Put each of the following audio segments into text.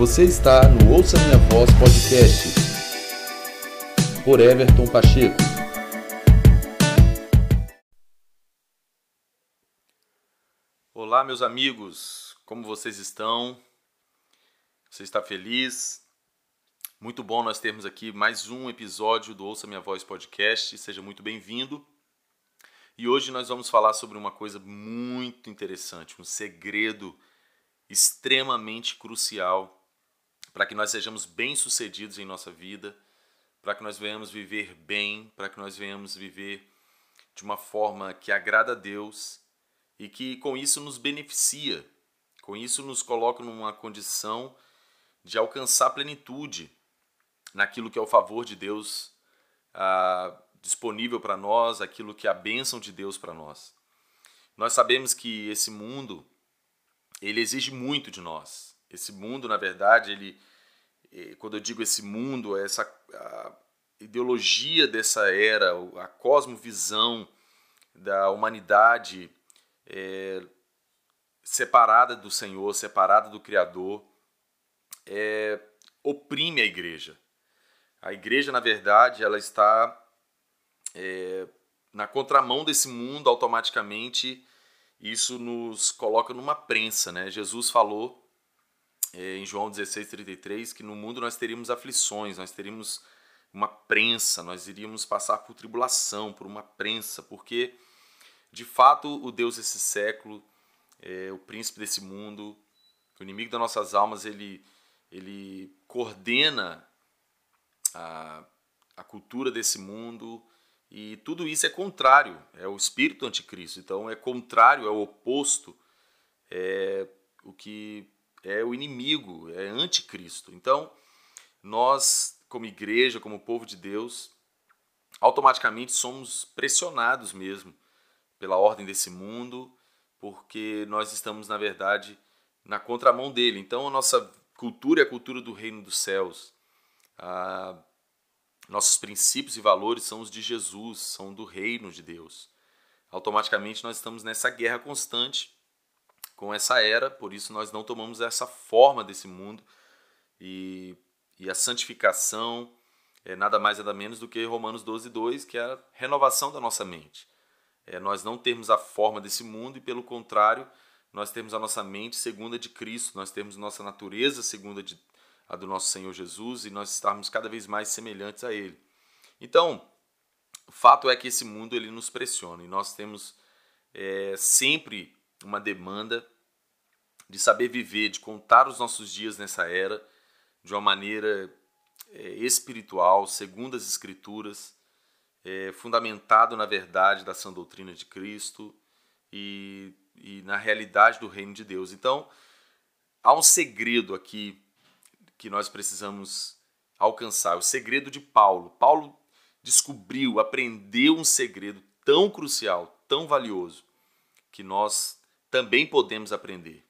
Você está no Ouça Minha Voz Podcast por Everton Pacheco. Olá, meus amigos, como vocês estão? Você está feliz? Muito bom nós termos aqui mais um episódio do Ouça Minha Voz Podcast. Seja muito bem-vindo. E hoje nós vamos falar sobre uma coisa muito interessante, um segredo extremamente crucial para que nós sejamos bem-sucedidos em nossa vida, para que nós venhamos viver bem, para que nós venhamos viver de uma forma que agrada a Deus e que com isso nos beneficia, com isso nos coloca numa condição de alcançar plenitude naquilo que é o favor de Deus ah, disponível para nós, aquilo que é a bênção de Deus para nós. Nós sabemos que esse mundo ele exige muito de nós. Esse mundo, na verdade, ele, eh, quando eu digo esse mundo, é essa ideologia dessa era, a cosmovisão da humanidade é, separada do Senhor, separada do Criador, é, oprime a igreja. A igreja, na verdade, ela está é, na contramão desse mundo automaticamente. Isso nos coloca numa prensa, né? Jesus falou em João 16:33 que no mundo nós teríamos aflições, nós teríamos uma prensa, nós iríamos passar por tribulação, por uma prensa, porque de fato o Deus desse século, é, o príncipe desse mundo, o inimigo das nossas almas, ele ele coordena a, a cultura desse mundo e tudo isso é contrário, é o espírito anticristo, então é contrário, é o oposto, é o que é o inimigo, é anticristo. Então, nós, como igreja, como povo de Deus, automaticamente somos pressionados mesmo pela ordem desse mundo, porque nós estamos, na verdade, na contramão dele. Então, a nossa cultura é a cultura do reino dos céus. Ah, nossos princípios e valores são os de Jesus, são do reino de Deus. Automaticamente, nós estamos nessa guerra constante com essa era, por isso nós não tomamos essa forma desse mundo e, e a santificação é nada mais nada menos do que Romanos 12, 2, que é a renovação da nossa mente. É nós não termos a forma desse mundo e, pelo contrário, nós temos a nossa mente segunda de Cristo, nós temos nossa natureza segunda de, a do nosso Senhor Jesus e nós estarmos cada vez mais semelhantes a Ele. Então, o fato é que esse mundo ele nos pressiona e nós temos é, sempre uma demanda de saber viver, de contar os nossos dias nessa era de uma maneira é, espiritual, segundo as Escrituras, é, fundamentado na verdade da sã doutrina de Cristo e, e na realidade do reino de Deus. Então, há um segredo aqui que nós precisamos alcançar, o segredo de Paulo. Paulo descobriu, aprendeu um segredo tão crucial, tão valioso, que nós também podemos aprender.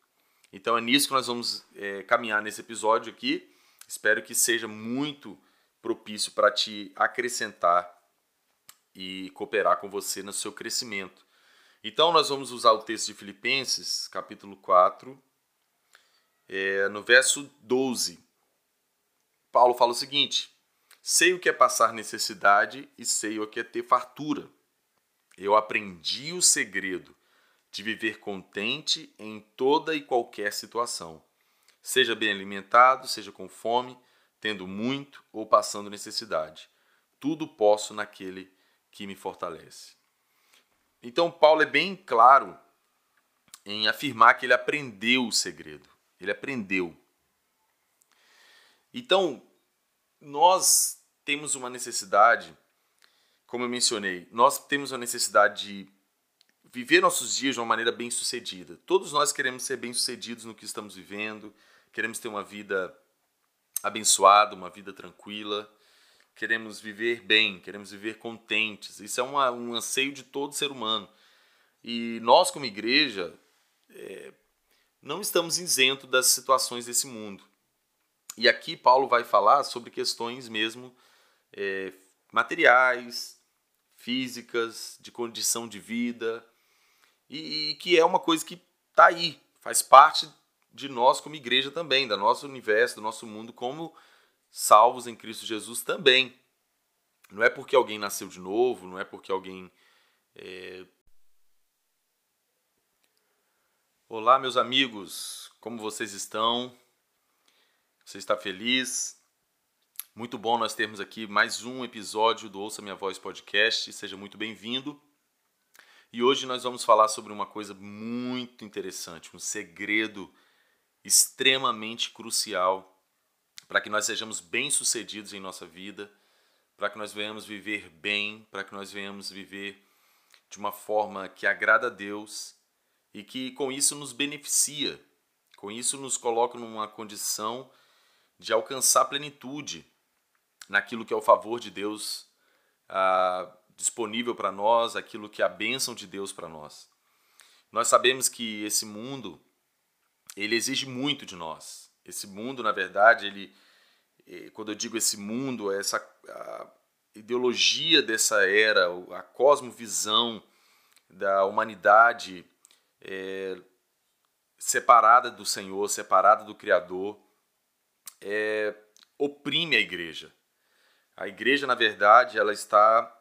Então é nisso que nós vamos é, caminhar nesse episódio aqui. Espero que seja muito propício para te acrescentar e cooperar com você no seu crescimento. Então nós vamos usar o texto de Filipenses, capítulo 4, é, no verso 12. Paulo fala o seguinte: Sei o que é passar necessidade e sei o que é ter fartura. Eu aprendi o segredo de viver contente em toda e qualquer situação, seja bem alimentado, seja com fome, tendo muito ou passando necessidade. Tudo posso naquele que me fortalece. Então, Paulo é bem claro em afirmar que ele aprendeu o segredo. Ele aprendeu. Então, nós temos uma necessidade, como eu mencionei, nós temos uma necessidade de viver nossos dias de uma maneira bem sucedida. Todos nós queremos ser bem sucedidos no que estamos vivendo, queremos ter uma vida abençoada, uma vida tranquila, queremos viver bem, queremos viver contentes. Isso é uma, um anseio de todo ser humano. E nós, como igreja, é, não estamos isentos das situações desse mundo. E aqui Paulo vai falar sobre questões mesmo é, materiais, físicas, de condição de vida, e, e que é uma coisa que está aí, faz parte de nós como igreja também, da nosso universo, do nosso mundo como salvos em Cristo Jesus também. Não é porque alguém nasceu de novo, não é porque alguém. É... Olá, meus amigos, como vocês estão? Você está feliz? Muito bom nós termos aqui mais um episódio do Ouça Minha Voz podcast. Seja muito bem-vindo. E hoje nós vamos falar sobre uma coisa muito interessante, um segredo extremamente crucial para que nós sejamos bem-sucedidos em nossa vida, para que nós venhamos viver bem, para que nós venhamos viver de uma forma que agrada a Deus e que com isso nos beneficia, com isso nos coloca numa condição de alcançar plenitude naquilo que é o favor de Deus ah, disponível para nós, aquilo que é a bênção de Deus para nós. Nós sabemos que esse mundo ele exige muito de nós. Esse mundo, na verdade, ele eh, quando eu digo esse mundo, é essa ideologia dessa era, a cosmovisão da humanidade é, separada do Senhor, separada do Criador, é, oprime a igreja. A igreja, na verdade, ela está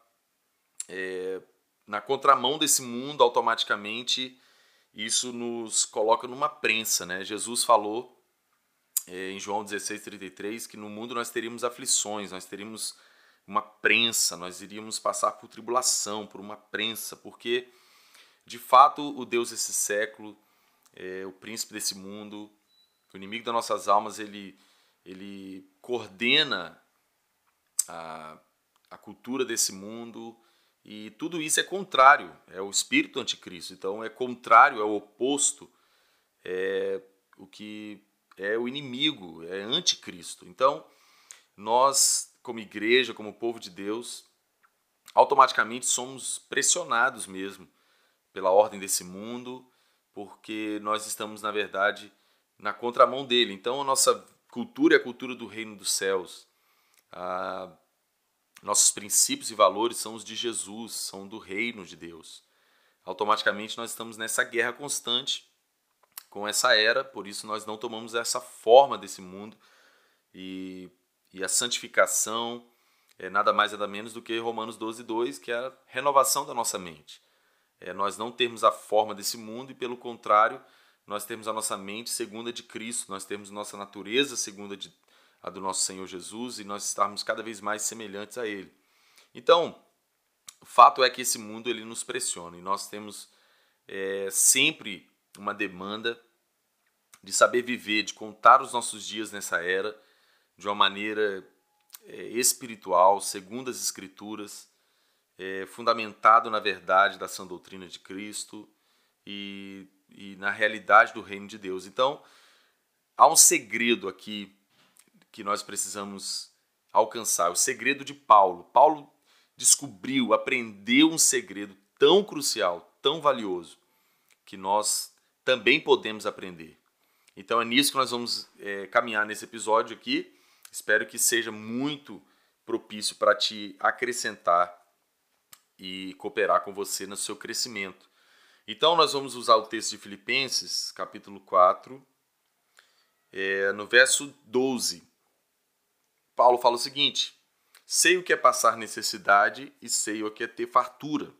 é, na contramão desse mundo automaticamente. Isso nos coloca numa prensa, né? Jesus falou é, em João 16:33 que no mundo nós teríamos aflições, nós teríamos uma prensa, nós iríamos passar por tribulação, por uma prensa, porque de fato o Deus desse século, é, o príncipe desse mundo, o inimigo das nossas almas, ele ele coordena a, a cultura desse mundo e tudo isso é contrário, é o espírito anticristo, então é contrário, é o oposto, é o que é o inimigo, é anticristo. Então, nós, como igreja, como povo de Deus, automaticamente somos pressionados mesmo pela ordem desse mundo, porque nós estamos, na verdade, na contramão dele. Então, a nossa cultura é a cultura do reino dos céus. Ah, nossos princípios e valores são os de Jesus, são do reino de Deus. Automaticamente nós estamos nessa guerra constante com essa era, por isso nós não tomamos essa forma desse mundo e, e a santificação é nada mais nada menos do que Romanos 12, 2, que é a renovação da nossa mente. É nós não termos a forma desse mundo e, pelo contrário, nós temos a nossa mente segunda de Cristo, nós temos nossa natureza segunda de, a do nosso Senhor Jesus e nós estarmos cada vez mais semelhantes a Ele. Então, o fato é que esse mundo ele nos pressiona e nós temos é, sempre uma demanda de saber viver, de contar os nossos dias nessa era de uma maneira é, espiritual, segundo as Escrituras, é, fundamentado na verdade da sã doutrina de Cristo e e na realidade do reino de Deus. Então, há um segredo aqui que nós precisamos alcançar, o segredo de Paulo. Paulo descobriu, aprendeu um segredo tão crucial, tão valioso, que nós também podemos aprender. Então é nisso que nós vamos é, caminhar nesse episódio aqui. Espero que seja muito propício para te acrescentar e cooperar com você no seu crescimento. Então, nós vamos usar o texto de Filipenses, capítulo 4, é, no verso 12. Paulo fala o seguinte: Sei o que é passar necessidade e sei o que é ter fartura.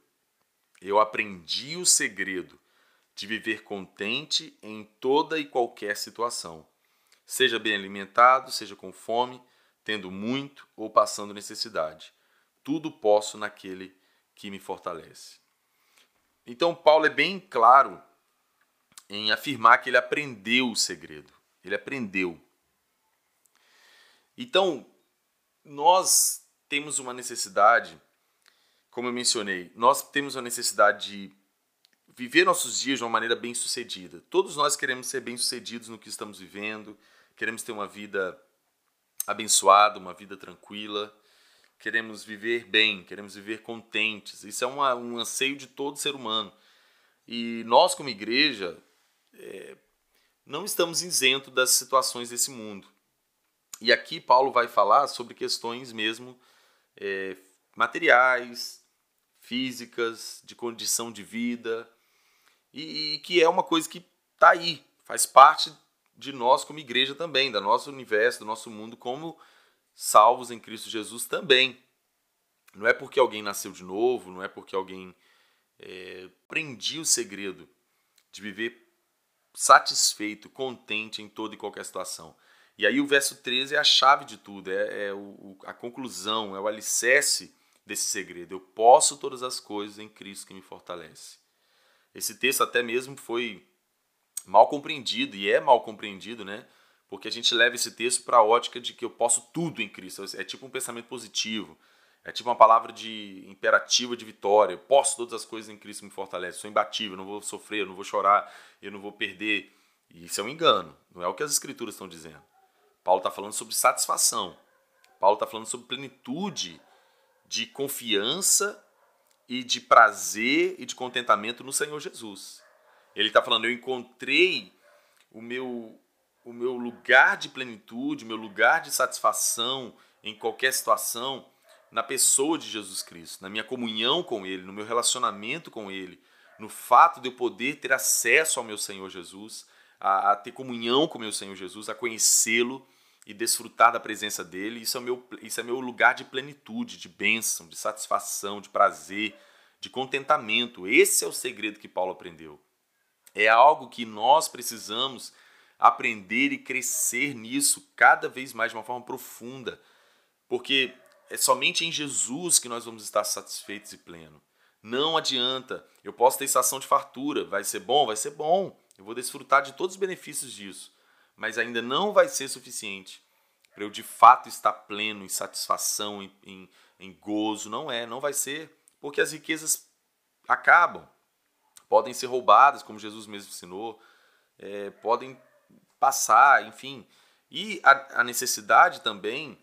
Eu aprendi o segredo de viver contente em toda e qualquer situação, seja bem alimentado, seja com fome, tendo muito ou passando necessidade. Tudo posso naquele que me fortalece. Então, Paulo é bem claro em afirmar que ele aprendeu o segredo. Ele aprendeu. Então, nós temos uma necessidade, como eu mencionei, nós temos uma necessidade de viver nossos dias de uma maneira bem-sucedida. Todos nós queremos ser bem-sucedidos no que estamos vivendo, queremos ter uma vida abençoada, uma vida tranquila queremos viver bem, queremos viver contentes. Isso é uma, um anseio de todo ser humano. E nós, como igreja, é, não estamos isentos das situações desse mundo. E aqui Paulo vai falar sobre questões mesmo é, materiais, físicas, de condição de vida, e, e que é uma coisa que está aí, faz parte de nós como igreja também, do nosso universo, do nosso mundo como salvos em Cristo Jesus também. Não é porque alguém nasceu de novo, não é porque alguém é, prendia o segredo de viver satisfeito, contente em toda e qualquer situação. E aí o verso 13 é a chave de tudo, é, é o, a conclusão, é o alicerce desse segredo. Eu posso todas as coisas em Cristo que me fortalece. Esse texto até mesmo foi mal compreendido, e é mal compreendido, né? Porque a gente leva esse texto para a ótica de que eu posso tudo em Cristo. É tipo um pensamento positivo. É tipo uma palavra de imperativa de vitória. Eu posso todas as coisas em Cristo que me fortalece. Sou imbatível, não vou sofrer, não vou chorar, eu não vou perder. E isso é um engano. Não é o que as escrituras estão dizendo. Paulo está falando sobre satisfação. Paulo está falando sobre plenitude de confiança e de prazer e de contentamento no Senhor Jesus. Ele está falando: eu encontrei o meu o meu lugar de plenitude, o meu lugar de satisfação em qualquer situação na pessoa de Jesus Cristo, na minha comunhão com Ele, no meu relacionamento com Ele, no fato de eu poder ter acesso ao meu Senhor Jesus, a, a ter comunhão com o meu Senhor Jesus, a conhecê-lo e desfrutar da presença dele. Isso é, meu, isso é meu lugar de plenitude, de bênção, de satisfação, de prazer, de contentamento. Esse é o segredo que Paulo aprendeu. É algo que nós precisamos aprender e crescer nisso cada vez mais de uma forma profunda, porque é somente em Jesus que nós vamos estar satisfeitos e plenos. Não adianta. Eu posso ter estação de fartura. Vai ser bom? Vai ser bom. Eu vou desfrutar de todos os benefícios disso. Mas ainda não vai ser suficiente para eu de fato estar pleno em satisfação, em, em, em gozo. Não é, não vai ser. Porque as riquezas acabam. Podem ser roubadas, como Jesus mesmo ensinou. É, podem passar, enfim. E a, a necessidade também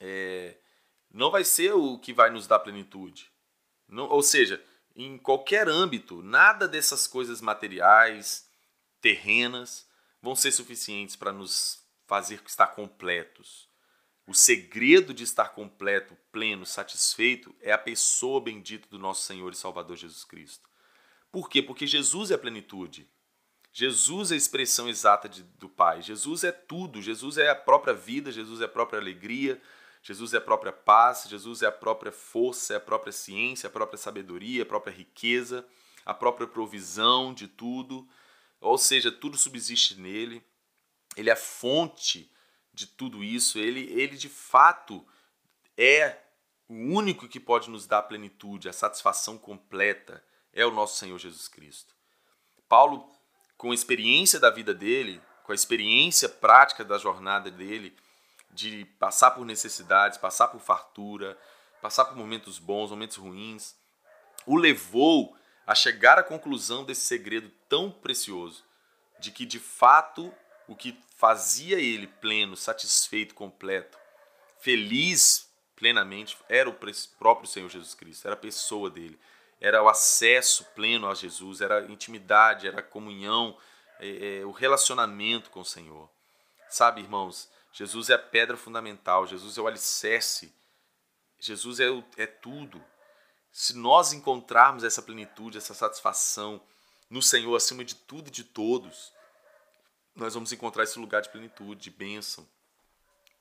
é, não vai ser o que vai nos dar plenitude. Não, ou seja, em qualquer âmbito, nada dessas coisas materiais, terrenas, vão ser suficientes para nos fazer estar completos. O segredo de estar completo, pleno, satisfeito é a pessoa bendita do nosso Senhor e Salvador Jesus Cristo. Por quê? Porque Jesus é a plenitude. Jesus é a expressão exata de, do Pai. Jesus é tudo. Jesus é a própria vida, Jesus é a própria alegria, Jesus é a própria paz, Jesus é a própria força, é a própria ciência, a própria sabedoria, a própria riqueza, a própria provisão de tudo. Ou seja, tudo subsiste nele. Ele é a fonte de tudo isso. Ele, ele de fato é o único que pode nos dar a plenitude, a satisfação completa. É o nosso Senhor Jesus Cristo. Paulo, com a experiência da vida dele, com a experiência prática da jornada dele, de passar por necessidades, passar por fartura, passar por momentos bons, momentos ruins, o levou a chegar à conclusão desse segredo tão precioso, de que de fato o que fazia ele pleno, satisfeito, completo, feliz plenamente era o próprio Senhor Jesus Cristo, era a pessoa dele, era o acesso pleno a Jesus, era a intimidade, era a comunhão, é, é, o relacionamento com o Senhor. Sabe, irmãos, Jesus é a pedra fundamental, Jesus é o alicerce, Jesus é, o, é tudo. Se nós encontrarmos essa plenitude, essa satisfação no Senhor acima de tudo e de todos, nós vamos encontrar esse lugar de plenitude, de bênção.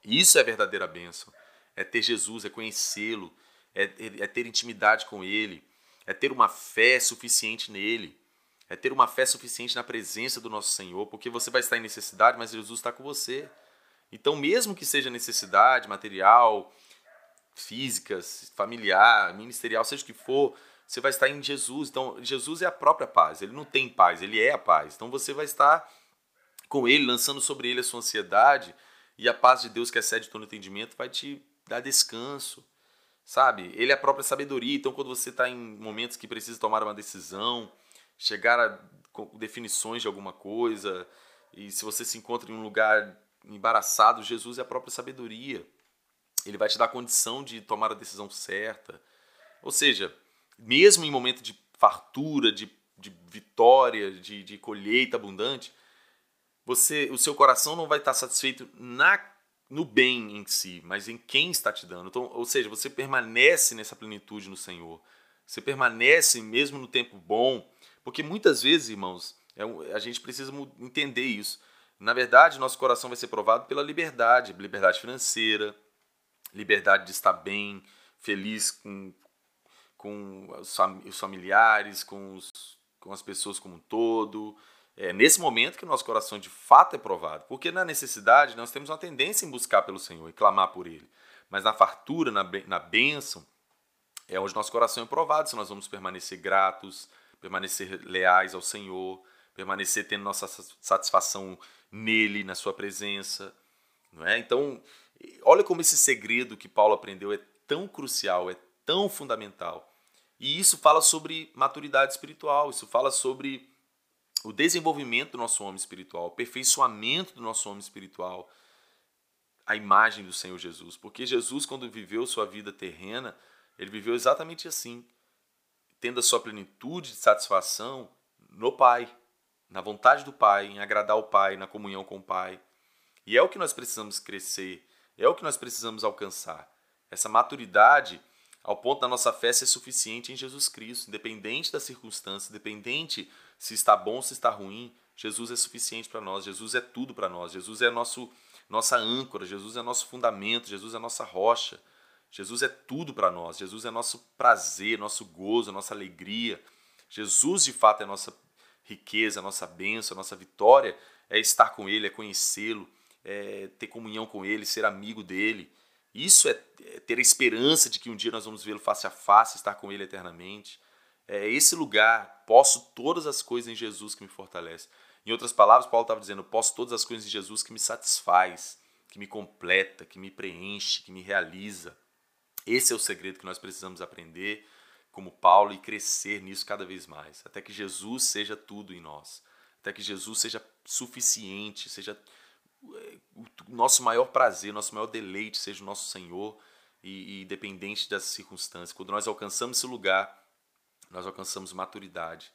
Isso é verdadeira bênção. É ter Jesus, é conhecê-lo, é, é ter intimidade com Ele, é ter uma fé suficiente nele, é ter uma fé suficiente na presença do nosso Senhor, porque você vai estar em necessidade, mas Jesus está com você. Então, mesmo que seja necessidade material, física, familiar, ministerial, seja o que for, você vai estar em Jesus. Então, Jesus é a própria paz. Ele não tem paz, ele é a paz. Então, você vai estar com ele, lançando sobre ele a sua ansiedade, e a paz de Deus que excede todo entendimento vai te dar descanso. Sabe? Ele é a própria sabedoria. Então, quando você está em momentos que precisa tomar uma decisão, chegar a definições de alguma coisa, e se você se encontra em um lugar embaraçado, Jesus é a própria sabedoria. Ele vai te dar a condição de tomar a decisão certa. Ou seja, mesmo em momento de fartura, de, de vitória, de, de colheita abundante, você, o seu coração não vai estar satisfeito na, no bem em si, mas em quem está te dando. Então, ou seja, você permanece nessa plenitude no Senhor. Você permanece mesmo no tempo bom, porque muitas vezes, irmãos, é, a gente precisa entender isso Na verdade, nosso coração vai ser provado pela liberdade, liberdade financeira, liberdade de estar bem, feliz com, com os familiares, com, os, com as pessoas como um todo. É nesse momento que nosso coração de fato é provado. Porque na necessidade nós temos uma tendência em buscar pelo Senhor e clamar por Ele. Mas na fartura, na, na bênção, é onde nosso coração é provado se nós vamos permanecer gratos, permanecer leais ao Senhor, permanecer tendo nossa satisfação nele, na sua presença. Não é? Então, olha como esse segredo que Paulo aprendeu é tão crucial, é tão fundamental. E isso fala sobre maturidade espiritual, isso fala sobre o desenvolvimento do nosso homem espiritual, o aperfeiçoamento do nosso homem espiritual, a imagem do Senhor Jesus. Porque Jesus, quando viveu sua vida terrena, ele viveu exatamente assim, tendo a sua plenitude de satisfação no Pai, na vontade do Pai, em agradar o Pai, na comunhão com o Pai. E é o que nós precisamos crescer, é o que nós precisamos alcançar. Essa maturidade ao ponto da nossa fé ser suficiente em Jesus Cristo, independente da circunstância, independente se está bom se está ruim, Jesus é suficiente para nós, Jesus é tudo para nós, Jesus é nosso nossa âncora, Jesus é nosso fundamento, Jesus é nossa rocha. Jesus é tudo para nós. Jesus é nosso prazer, nosso gozo, nossa alegria. Jesus, de fato, é nossa riqueza, nossa bênção, nossa vitória. É estar com Ele, é conhecê-lo, é ter comunhão com Ele, ser amigo dele. Isso é, é ter a esperança de que um dia nós vamos vê-lo face a face, estar com Ele eternamente. É esse lugar, posso todas as coisas em Jesus que me fortalece. Em outras palavras, Paulo estava dizendo: posso todas as coisas em Jesus que me satisfaz, que me completa, que me preenche, que me realiza. Esse é o segredo que nós precisamos aprender como Paulo e crescer nisso cada vez mais, até que Jesus seja tudo em nós, até que Jesus seja suficiente, seja o nosso maior prazer, nosso maior deleite, seja o nosso Senhor e, e independente das circunstâncias. Quando nós alcançamos esse lugar, nós alcançamos maturidade,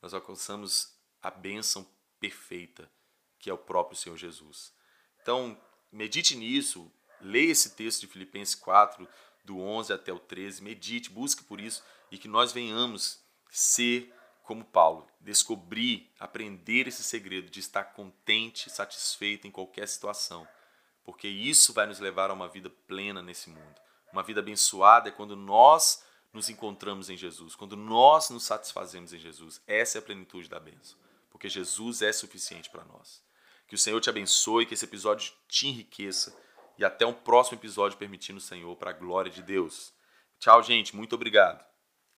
nós alcançamos a bênção perfeita, que é o próprio Senhor Jesus. Então, medite nisso, leia esse texto de Filipenses 4, do 11 até o 13. Medite, busque por isso e que nós venhamos ser como Paulo, descobrir, aprender esse segredo de estar contente, satisfeito em qualquer situação, porque isso vai nos levar a uma vida plena nesse mundo. Uma vida abençoada é quando nós nos encontramos em Jesus, quando nós nos satisfazemos em Jesus. Essa é a plenitude da bênção, porque Jesus é suficiente para nós. Que o Senhor te abençoe, que esse episódio te enriqueça e até um próximo episódio, permitindo o Senhor, para a glória de Deus. Tchau, gente. Muito obrigado.